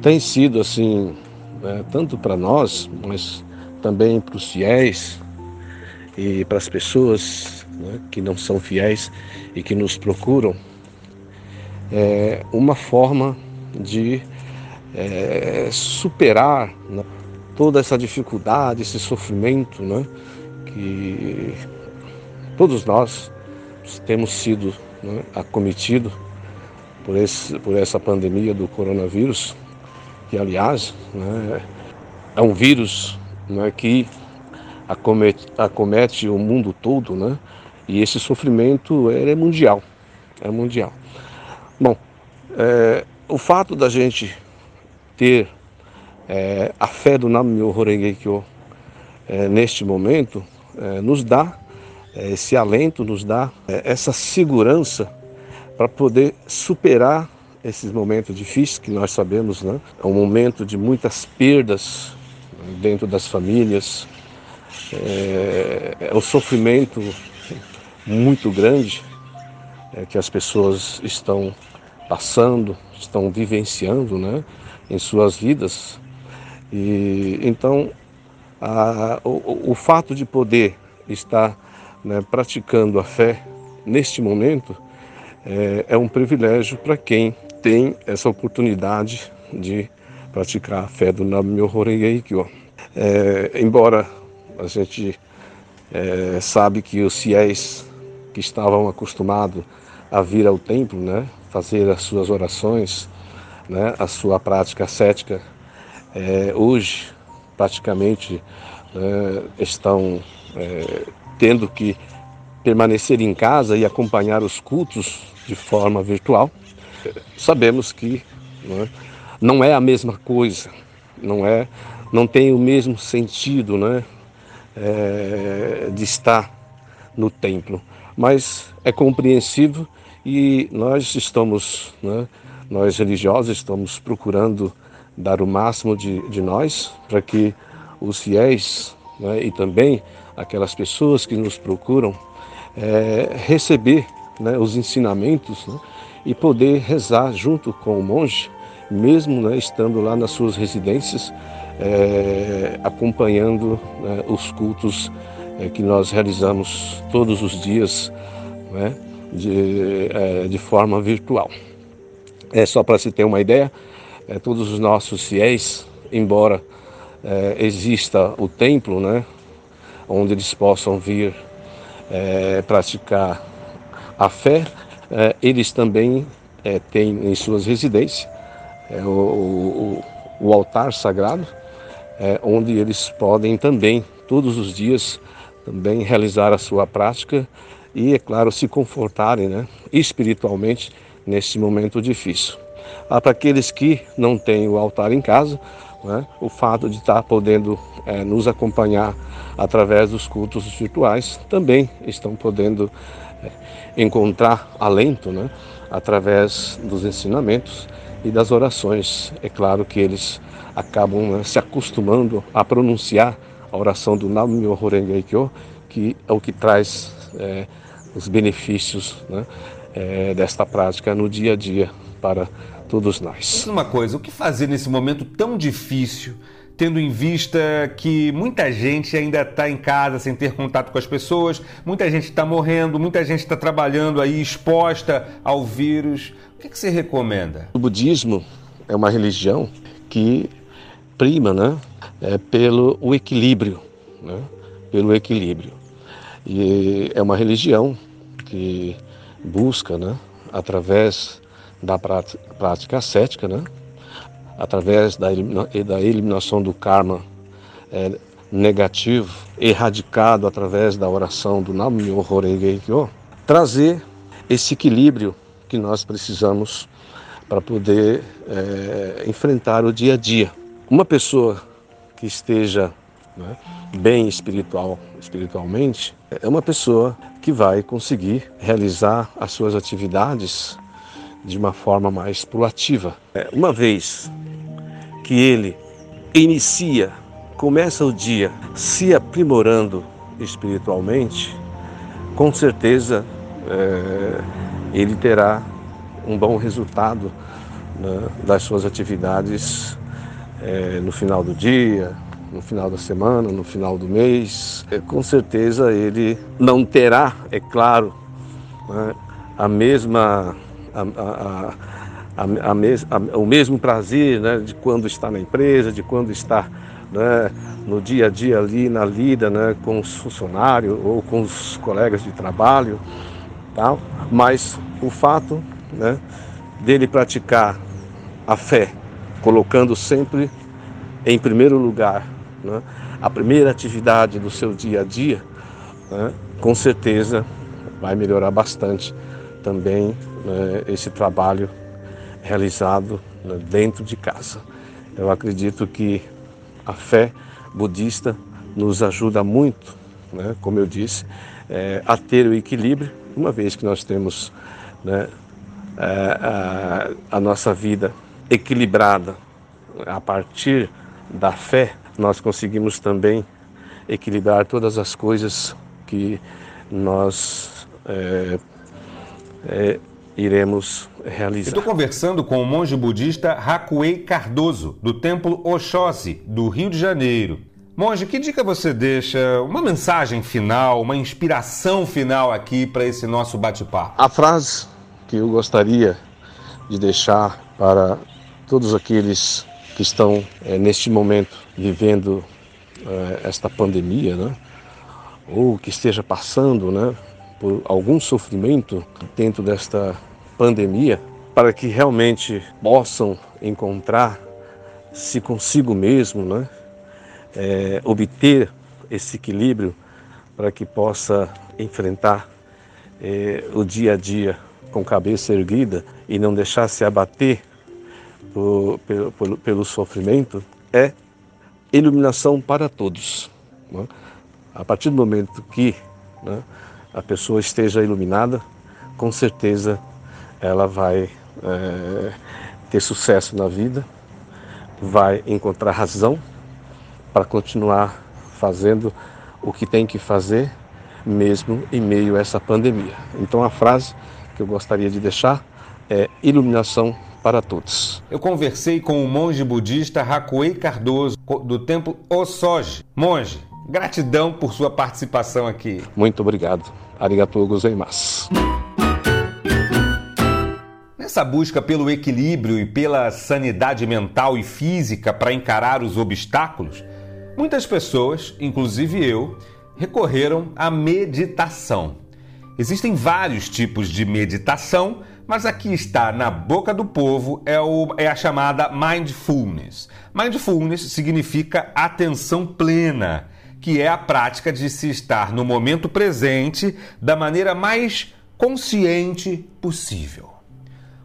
tem sido assim, né, tanto para nós, mas também para os fiéis e para as pessoas né, que não são fiéis e que nos procuram, é uma forma de é, superar né, toda essa dificuldade, esse sofrimento né, que Todos nós temos sido né, acometidos por, esse, por essa pandemia do coronavírus, que aliás né, é um vírus né, que acomete, acomete, o mundo todo, né, e esse sofrimento é mundial, é mundial. Bom, é, o fato da gente ter é, a fé do Nam-myoho Renge Kyo é, neste momento é, nos dá é, esse alento, nos dá é, essa segurança para poder superar esses momentos difíceis que nós sabemos, né? É um momento de muitas perdas dentro das famílias, é, é o sofrimento muito grande é, que as pessoas estão passando, estão vivenciando, né? Em suas vidas. E então a, o, o fato de poder estar né, praticando a fé neste momento é, é um privilégio para quem tem essa oportunidade de praticar a fé do Nam-myoho Renge-kyo. É, embora a gente é, sabe que os fiéis que estavam acostumados a vir ao templo, né, fazer as suas orações, né, a sua prática cética, é, hoje praticamente né, estão é, tendo que permanecer em casa e acompanhar os cultos de forma virtual, sabemos que não é, não é a mesma coisa, não é, não tem o mesmo sentido, né, é, de estar no templo, mas é compreensível e nós estamos, né, nós religiosos estamos procurando dar o máximo de, de nós para que os fiéis né, e também aquelas pessoas que nos procuram, é, receber né, os ensinamentos né, e poder rezar junto com o monge, mesmo né, estando lá nas suas residências, é, acompanhando né, os cultos é, que nós realizamos todos os dias né, de, é, de, forma virtual. É só para se ter uma ideia, é, todos os nossos fiéis, embora é, exista o templo, né, onde eles possam vir é, praticar a fé, eles também têm em suas residências o, o, o, altar sagrado, onde eles podem também, todos os dias, também realizar a sua prática e, é claro, se confortarem né, espiritualmente nesse momento difícil. Ah, Para aqueles que não têm o altar em casa, né, o fato de estar podendo é, nos acompanhar através dos cultos virtuais também estão podendo é, encontrar alento né, através dos ensinamentos e das orações. É claro que eles acabam né, se acostumando a pronunciar a oração do Nam-myoho Renge Kyo, que é o que traz é, os benefícios né, é, desta prática no dia a dia para todos nós. Uma coisa, o que fazer nesse momento tão difícil, tendo em vista que muita gente ainda está em casa sem ter contato com as pessoas, muita gente está morrendo, muita gente está trabalhando aí exposta ao vírus. O que, que você recomenda? O budismo é uma religião que prima, né, é pelo o equilíbrio, né, pelo equilíbrio. E é uma religião que busca, né, através da prática ascética, né, através da, da eliminação do karma é, negativo, erradicado através da oração do Nam-myoho trazer esse equilíbrio que nós precisamos para poder é, enfrentar o dia a dia. Uma pessoa que esteja né, bem espiritual, espiritualmente, é uma pessoa que vai conseguir realizar as suas atividades de uma forma mais proativa. É, uma vez que ele inicia, começa o dia se aprimorando espiritualmente, com certeza é, ele terá um bom resultado né, das suas atividades é, no final do dia, no final da semana, no final do mês. É, com certeza ele não terá, é claro, né, a mesma. A, a, mes, o mesmo prazer né, de quando está na empresa, de quando está né, no dia a dia ali na lida né, com os funcionários ou com os colegas de trabalho, tal. mas o fato né, dele praticar a fé colocando sempre em primeiro lugar né, a primeira atividade do seu dia a dia, né, com certeza vai melhorar bastante também né, esse trabalho realizado né, dentro de casa. Eu acredito que a fé budista nos ajuda muito, né, como eu disse, é, a ter o equilíbrio, uma vez que nós temos né, a, é, a, a nossa vida equilibrada a partir da fé, nós conseguimos também equilibrar todas as coisas que nós é, é, iremos realizar. Estou conversando com o monge budista Hakuei Cardoso, do templo Oxóssi, do Rio de Janeiro. Monge, que dica você deixa, uma mensagem final, uma inspiração final aqui para esse nosso bate-papo? A frase que eu gostaria de deixar para todos aqueles que estão é, neste momento vivendo é, esta pandemia, né? ou que esteja passando né, por algum sofrimento dentro desta pandemia, para que realmente possam encontrar-se consigo mesmo, né? É, obter esse equilíbrio para que possa enfrentar é, o dia a dia com cabeça erguida e não deixar se abater por, pelo, pelo, pelo sofrimento é iluminação para todos. Né? A partir do momento que né, a pessoa esteja iluminada, com certeza ela vai é, ter sucesso na vida, vai encontrar razão para continuar fazendo o que tem que fazer, mesmo em meio a essa pandemia. Então a frase que eu gostaria de deixar é iluminação para todos. Eu conversei com o monge budista Hakuei Cardoso, do templo Osoji. Monge, gratidão por sua participação aqui. Muito obrigado. Arigatou gozaimasu. Nessa busca pelo equilíbrio e pela sanidade mental e física para encarar os obstáculos, muitas pessoas, inclusive eu, recorreram à meditação. Existem vários tipos de meditação, mas aqui está na boca do povo é, o, é a chamada mindfulness. Mindfulness significa atenção plena, que é a prática de se estar no momento presente da maneira mais consciente possível.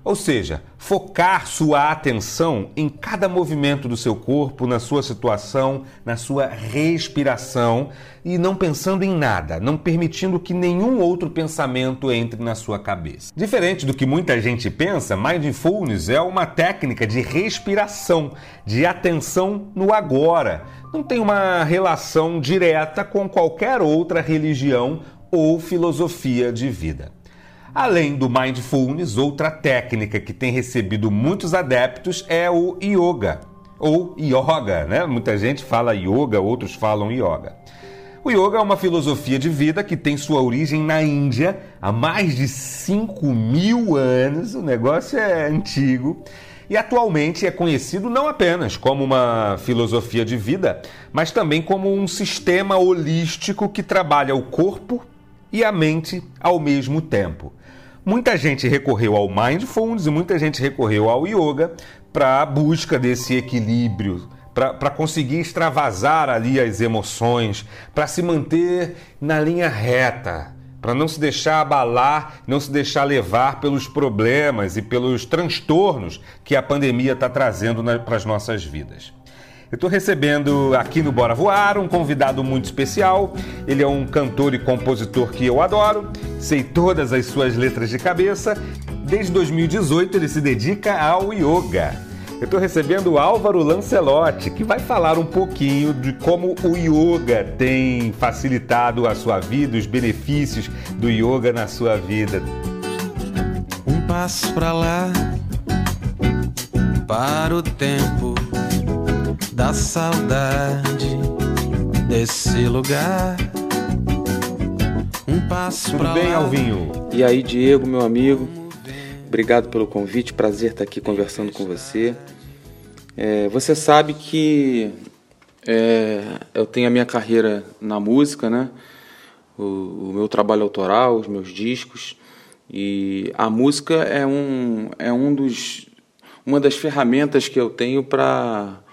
Ou seja, focar sua atenção em cada movimento do seu corpo, na sua situação, na sua respiração e não pensando em nada, não permitindo que nenhum outro pensamento entre na sua cabeça. Diferente do que muita gente pensa, mindfulness é uma técnica de respiração, de atenção no agora. Não tem uma relação direta com qualquer outra religião ou filosofia de vida. Além do mindfulness, outra técnica que tem recebido muitos adeptos é o yoga, ou yoga, né? Muita gente fala yoga, outros falam yoga. O yoga é uma filosofia de vida que tem sua origem na Índia há mais de 5 mil anos, o negócio é antigo, e atualmente é conhecido não apenas como uma filosofia de vida, mas também como um sistema holístico que trabalha o corpo e a mente ao mesmo tempo. Muita gente recorreu ao mindfulness e muita gente recorreu ao yoga para a busca desse equilíbrio, para conseguir extravasar ali as emoções, para se manter na linha reta, para não se deixar abalar, não se deixar levar pelos problemas e pelos transtornos que a pandemia está trazendo para as nossas vidas. Eu estou recebendo aqui no Bora Voar um convidado muito especial. Ele é um cantor e compositor que eu adoro, sei todas as suas letras de cabeça. Desde 2018 ele se dedica ao yoga. Eu estou recebendo o Álvaro Lancelotti, que vai falar um pouquinho de como o yoga tem facilitado a sua vida, os benefícios do yoga na sua vida. Um passo para lá, para o tempo da saudade desse lugar. Um passo Tudo bem, lá. Alvinho? E aí, Diego, meu amigo, obrigado pelo convite, prazer estar aqui conversando com você. É, você sabe que é, eu tenho a minha carreira na música, né? O, o, meu trabalho autoral, os meus discos. E a música é um, é um dos, uma das ferramentas que eu tenho para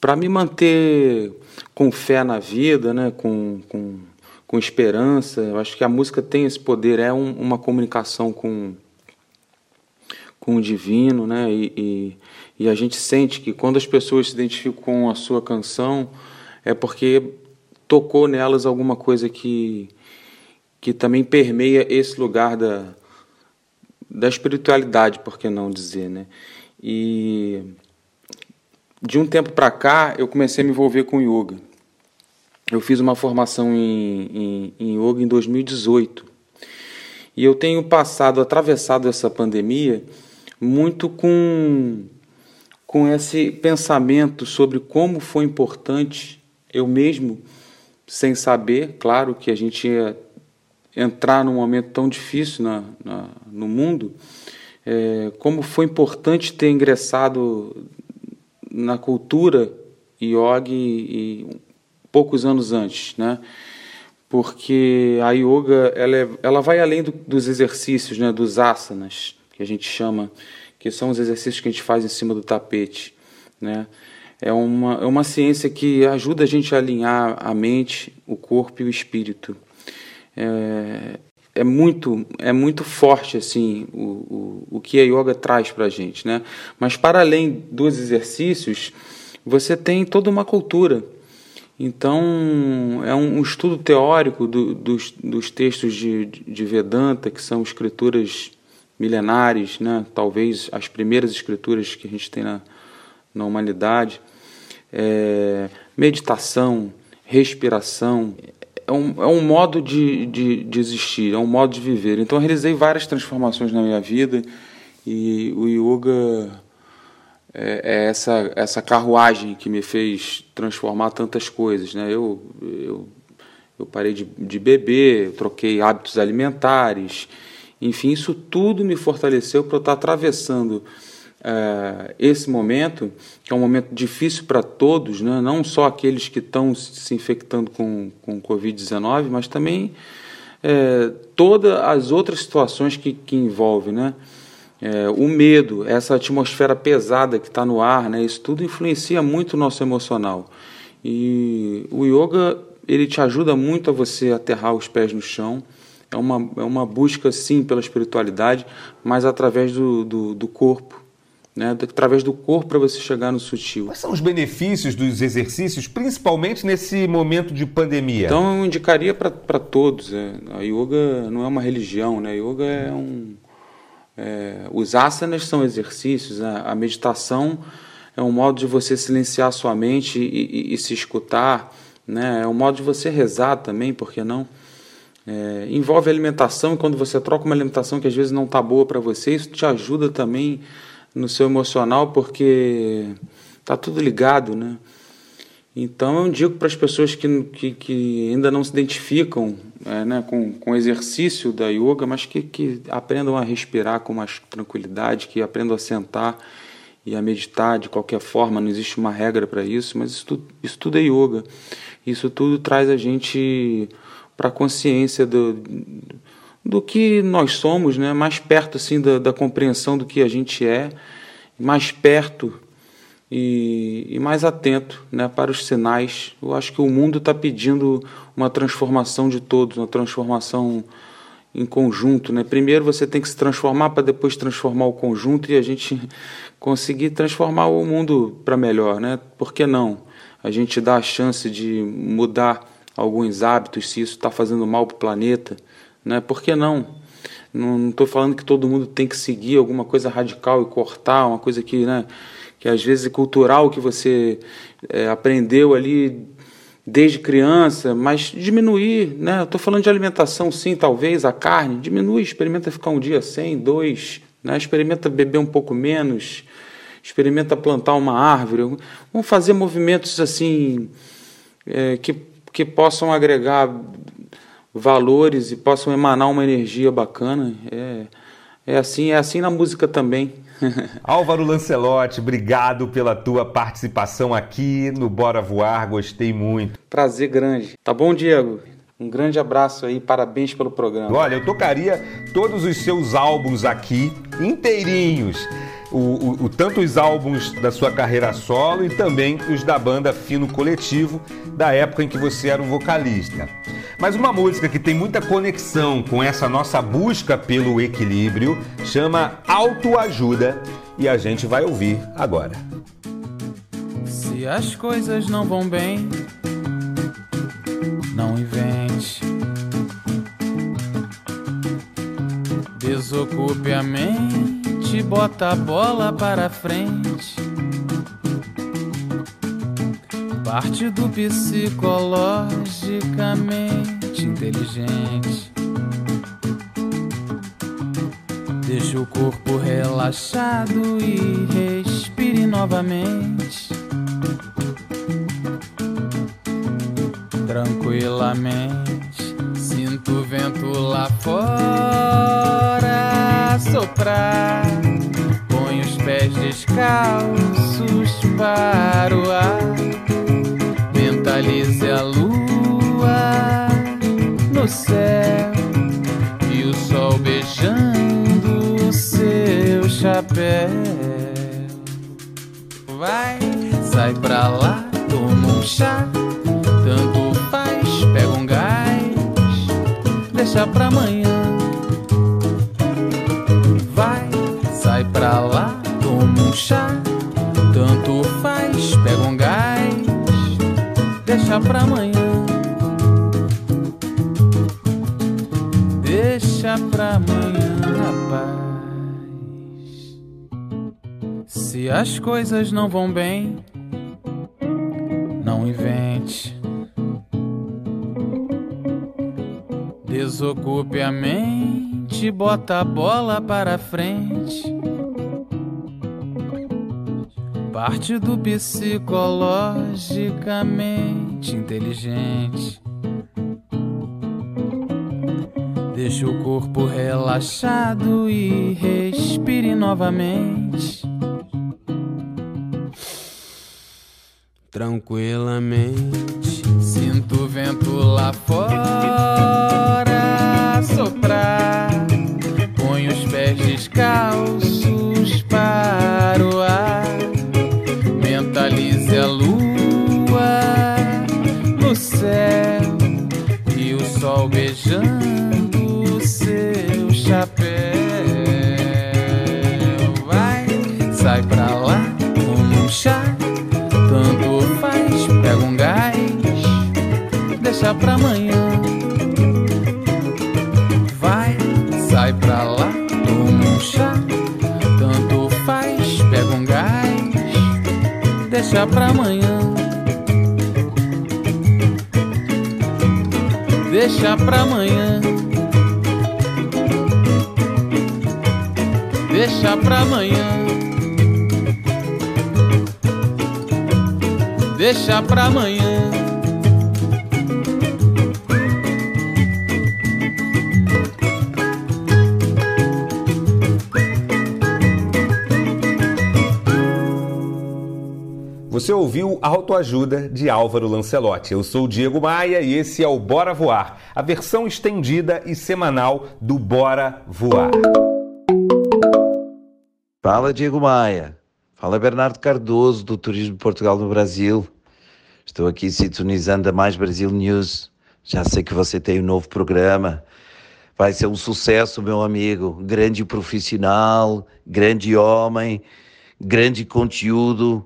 para me manter com fé na vida, né? com, com, com esperança. Eu acho que a música tem esse poder, é um, uma comunicação com, com o divino, né? E, e, e, a gente sente que quando as pessoas se identificam com a sua canção, é porque tocou nelas alguma coisa que, que também permeia esse lugar da, da espiritualidade, por que não dizer, né? E de um tempo para cá, eu comecei a me envolver com yoga. Eu fiz uma formação em, em, em yoga em 2018. E eu tenho passado, atravessado essa pandemia, muito com, com esse pensamento sobre como foi importante, eu mesmo, sem saber, claro que a gente ia entrar num momento tão difícil na, na no mundo, é, como foi importante ter ingressado na cultura yoga e, poucos anos antes, né? Porque a yoga ela, é, ela vai além do, dos exercícios, né? Dos asanas que a gente chama, que são os exercícios que a gente faz em cima do tapete, né? É uma, é uma ciência que ajuda a gente a alinhar a mente, o corpo e o espírito. É, é muito é muito forte assim o, o, o que a yoga traz para a gente, né? Mas para além dos exercícios, você tem toda uma cultura. Então é um, um estudo teórico do, dos, dos textos de, de Vedanta, que são escrituras milenares, né? Talvez as primeiras escrituras que a gente tem na, na humanidade. É, meditação, respiração, é um, é um modo de, de, de existir, é um modo de viver. Então eu realizei várias transformações na minha vida e o yoga é, é essa, essa carruagem que me fez transformar tantas coisas. Né? Eu, eu, eu parei de, de beber, troquei hábitos alimentares, enfim, isso tudo me fortaleceu para eu estar atravessando uh, esse momento, que é um momento difícil para todos, né? não só aqueles que estão se infectando com, com Covid-19, mas também é, todas as outras situações que, que envolvem. Né? É, o medo, essa atmosfera pesada que está no ar, né? isso tudo influencia muito o nosso emocional. E o yoga ele te ajuda muito a você aterrar os pés no chão. É uma, é uma busca, sim, pela espiritualidade, mas através do, do, do corpo. Né, através do corpo para você chegar no sutil. Quais são os benefícios dos exercícios, principalmente nesse momento de pandemia? Então eu indicaria para todos. É, a yoga não é uma religião, né? A yoga é um. É, os asanas são exercícios, né? a meditação é um modo de você silenciar sua mente e, e, e se escutar, né? é um modo de você rezar também, por que não? É, envolve alimentação e quando você troca uma alimentação que às vezes não está boa para você, isso te ajuda também no seu emocional porque está tudo ligado, né? Então eu digo para as pessoas que, que, que, ainda não se identificam é, né, com, com o exercício da yoga, mas que, que aprendam a respirar com mais tranquilidade, que aprendam a sentar e a meditar de qualquer forma, não existe uma regra para isso, mas isso tudo, isso tudo é yoga. Isso tudo traz a gente para a consciência do, do que nós somos, né? mais perto assim da, da compreensão do que a gente é, mais perto e, e mais atento né? para os sinais. Eu acho que o mundo está pedindo uma transformação de todos, uma transformação em conjunto, né? Primeiro você tem que se transformar para depois transformar o conjunto e a gente conseguir transformar o mundo para melhor, né? Por que não? A gente dá a chance de mudar alguns hábitos se isso está fazendo mal para o planeta, né? Por que não? Não estou falando que todo mundo tem que seguir alguma coisa radical e cortar uma coisa que, né? Que às vezes é cultural que você é, aprendeu ali desde criança, mas diminuir, né? Estou falando de alimentação, sim, talvez a carne, diminui, experimenta ficar um dia sem, dois, né? Experimenta beber um pouco menos, experimenta plantar uma árvore. Vamos fazer movimentos assim é, que, que possam agregar valores e possam emanar uma energia bacana. É, é assim, é assim na música também. Álvaro Lancelotti, obrigado pela tua participação aqui no Bora Voar, gostei muito. Prazer grande. Tá bom, Diego? Um grande abraço aí, parabéns pelo programa. Olha, eu tocaria todos os seus álbuns aqui inteirinhos. O, o, o, tanto os álbuns da sua carreira solo e também os da banda Fino Coletivo, da época em que você era o vocalista. Mas uma música que tem muita conexão com essa nossa busca pelo equilíbrio chama Autoajuda e a gente vai ouvir agora. Se as coisas não vão bem, não invente. Desocupe a mente, bota a bola para frente. Parte do psicologicamente inteligente. Deixa o corpo relaxado e respire novamente. Tranquilamente, sinto o vento lá fora soprar. Põe os pés descalços para o ar Mentalize a lua no céu e o sol beijando o seu chapéu. Vai, sai pra lá, toma um chá, tanto faz, pega um gás, deixa pra amanhã. Vai, sai pra lá, chá, tanto faz, pega um gás deixa pra amanhã. Deixa pra amanhã, rapaz. Se as coisas não vão bem, não invente. Desocupe a mente, bota a bola para frente parte do psicologicamente inteligente. Deixa o corpo relaxado e respire novamente. Tranquilamente, sinto o vento lá fora soprar. Põe os pés descalços Jando seu chapéu. Vai, sai pra lá, toma um chá, tanto faz, pega um gás, deixa pra amanhã. Vai, sai pra lá, toma um chá, tanto faz, pega um gás, deixa pra amanhã. Deixa pra amanhã. Deixa pra amanhã. Deixa pra amanhã. Você ouviu Autoajuda de Álvaro Lancelotti. Eu sou Diego Maia e esse é o Bora Voar, a versão estendida e semanal do Bora Voar. Fala, Diego Maia. Fala, Bernardo Cardoso, do Turismo Portugal no Brasil. Estou aqui sintonizando a Mais Brasil News. Já sei que você tem um novo programa. Vai ser um sucesso, meu amigo. Grande profissional, grande homem, grande conteúdo.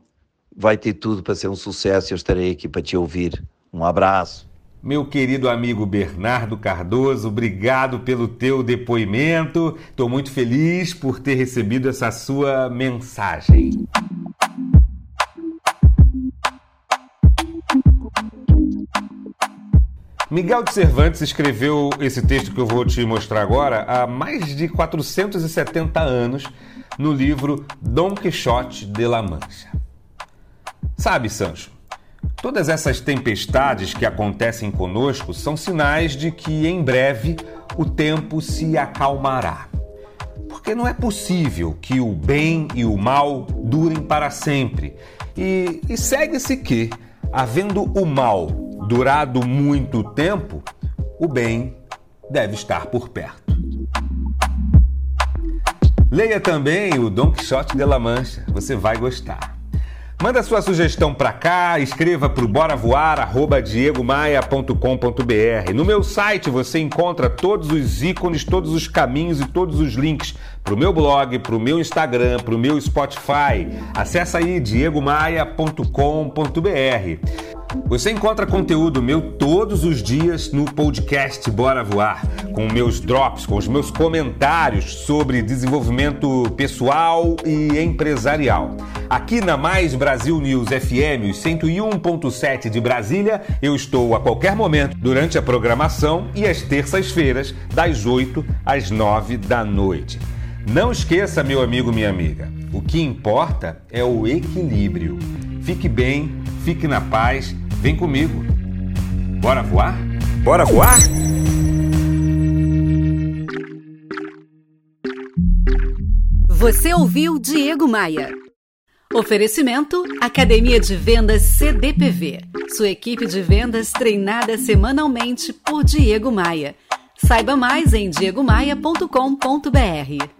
Vai ter tudo para ser um sucesso. Eu estarei aqui para te ouvir. Um abraço. Meu querido amigo Bernardo Cardoso, obrigado pelo teu depoimento. Estou muito feliz por ter recebido essa sua mensagem. Miguel de Cervantes escreveu esse texto que eu vou te mostrar agora há mais de 470 anos no livro Dom Quixote de la Mancha. Sabe, Sancho, todas essas tempestades que acontecem conosco são sinais de que em breve o tempo se acalmará. Porque não é possível que o bem e o mal durem para sempre. E, e segue-se que, havendo o mal durado muito tempo, o bem deve estar por perto. Leia também o Dom Quixote de la Mancha, você vai gostar. Manda sua sugestão para cá, escreva para o boravoar@diegomaia.com.br. No meu site você encontra todos os ícones, todos os caminhos e todos os links para o meu blog, para o meu Instagram, para o meu Spotify. Acesse aí diegomaia.com.br. Você encontra conteúdo meu todos os dias no podcast Bora Voar, com meus drops, com os meus comentários sobre desenvolvimento pessoal e empresarial. Aqui na Mais Brasil News FM, 101.7 de Brasília, eu estou a qualquer momento durante a programação e às terças-feiras, das 8 às 9 da noite. Não esqueça, meu amigo, minha amiga, o que importa é o equilíbrio. Fique bem, fique na paz, vem comigo. Bora voar? Bora voar? Você ouviu Diego Maia. Oferecimento Academia de Vendas CDPV. Sua equipe de vendas treinada semanalmente por Diego Maia. Saiba mais em diegomaia.com.br.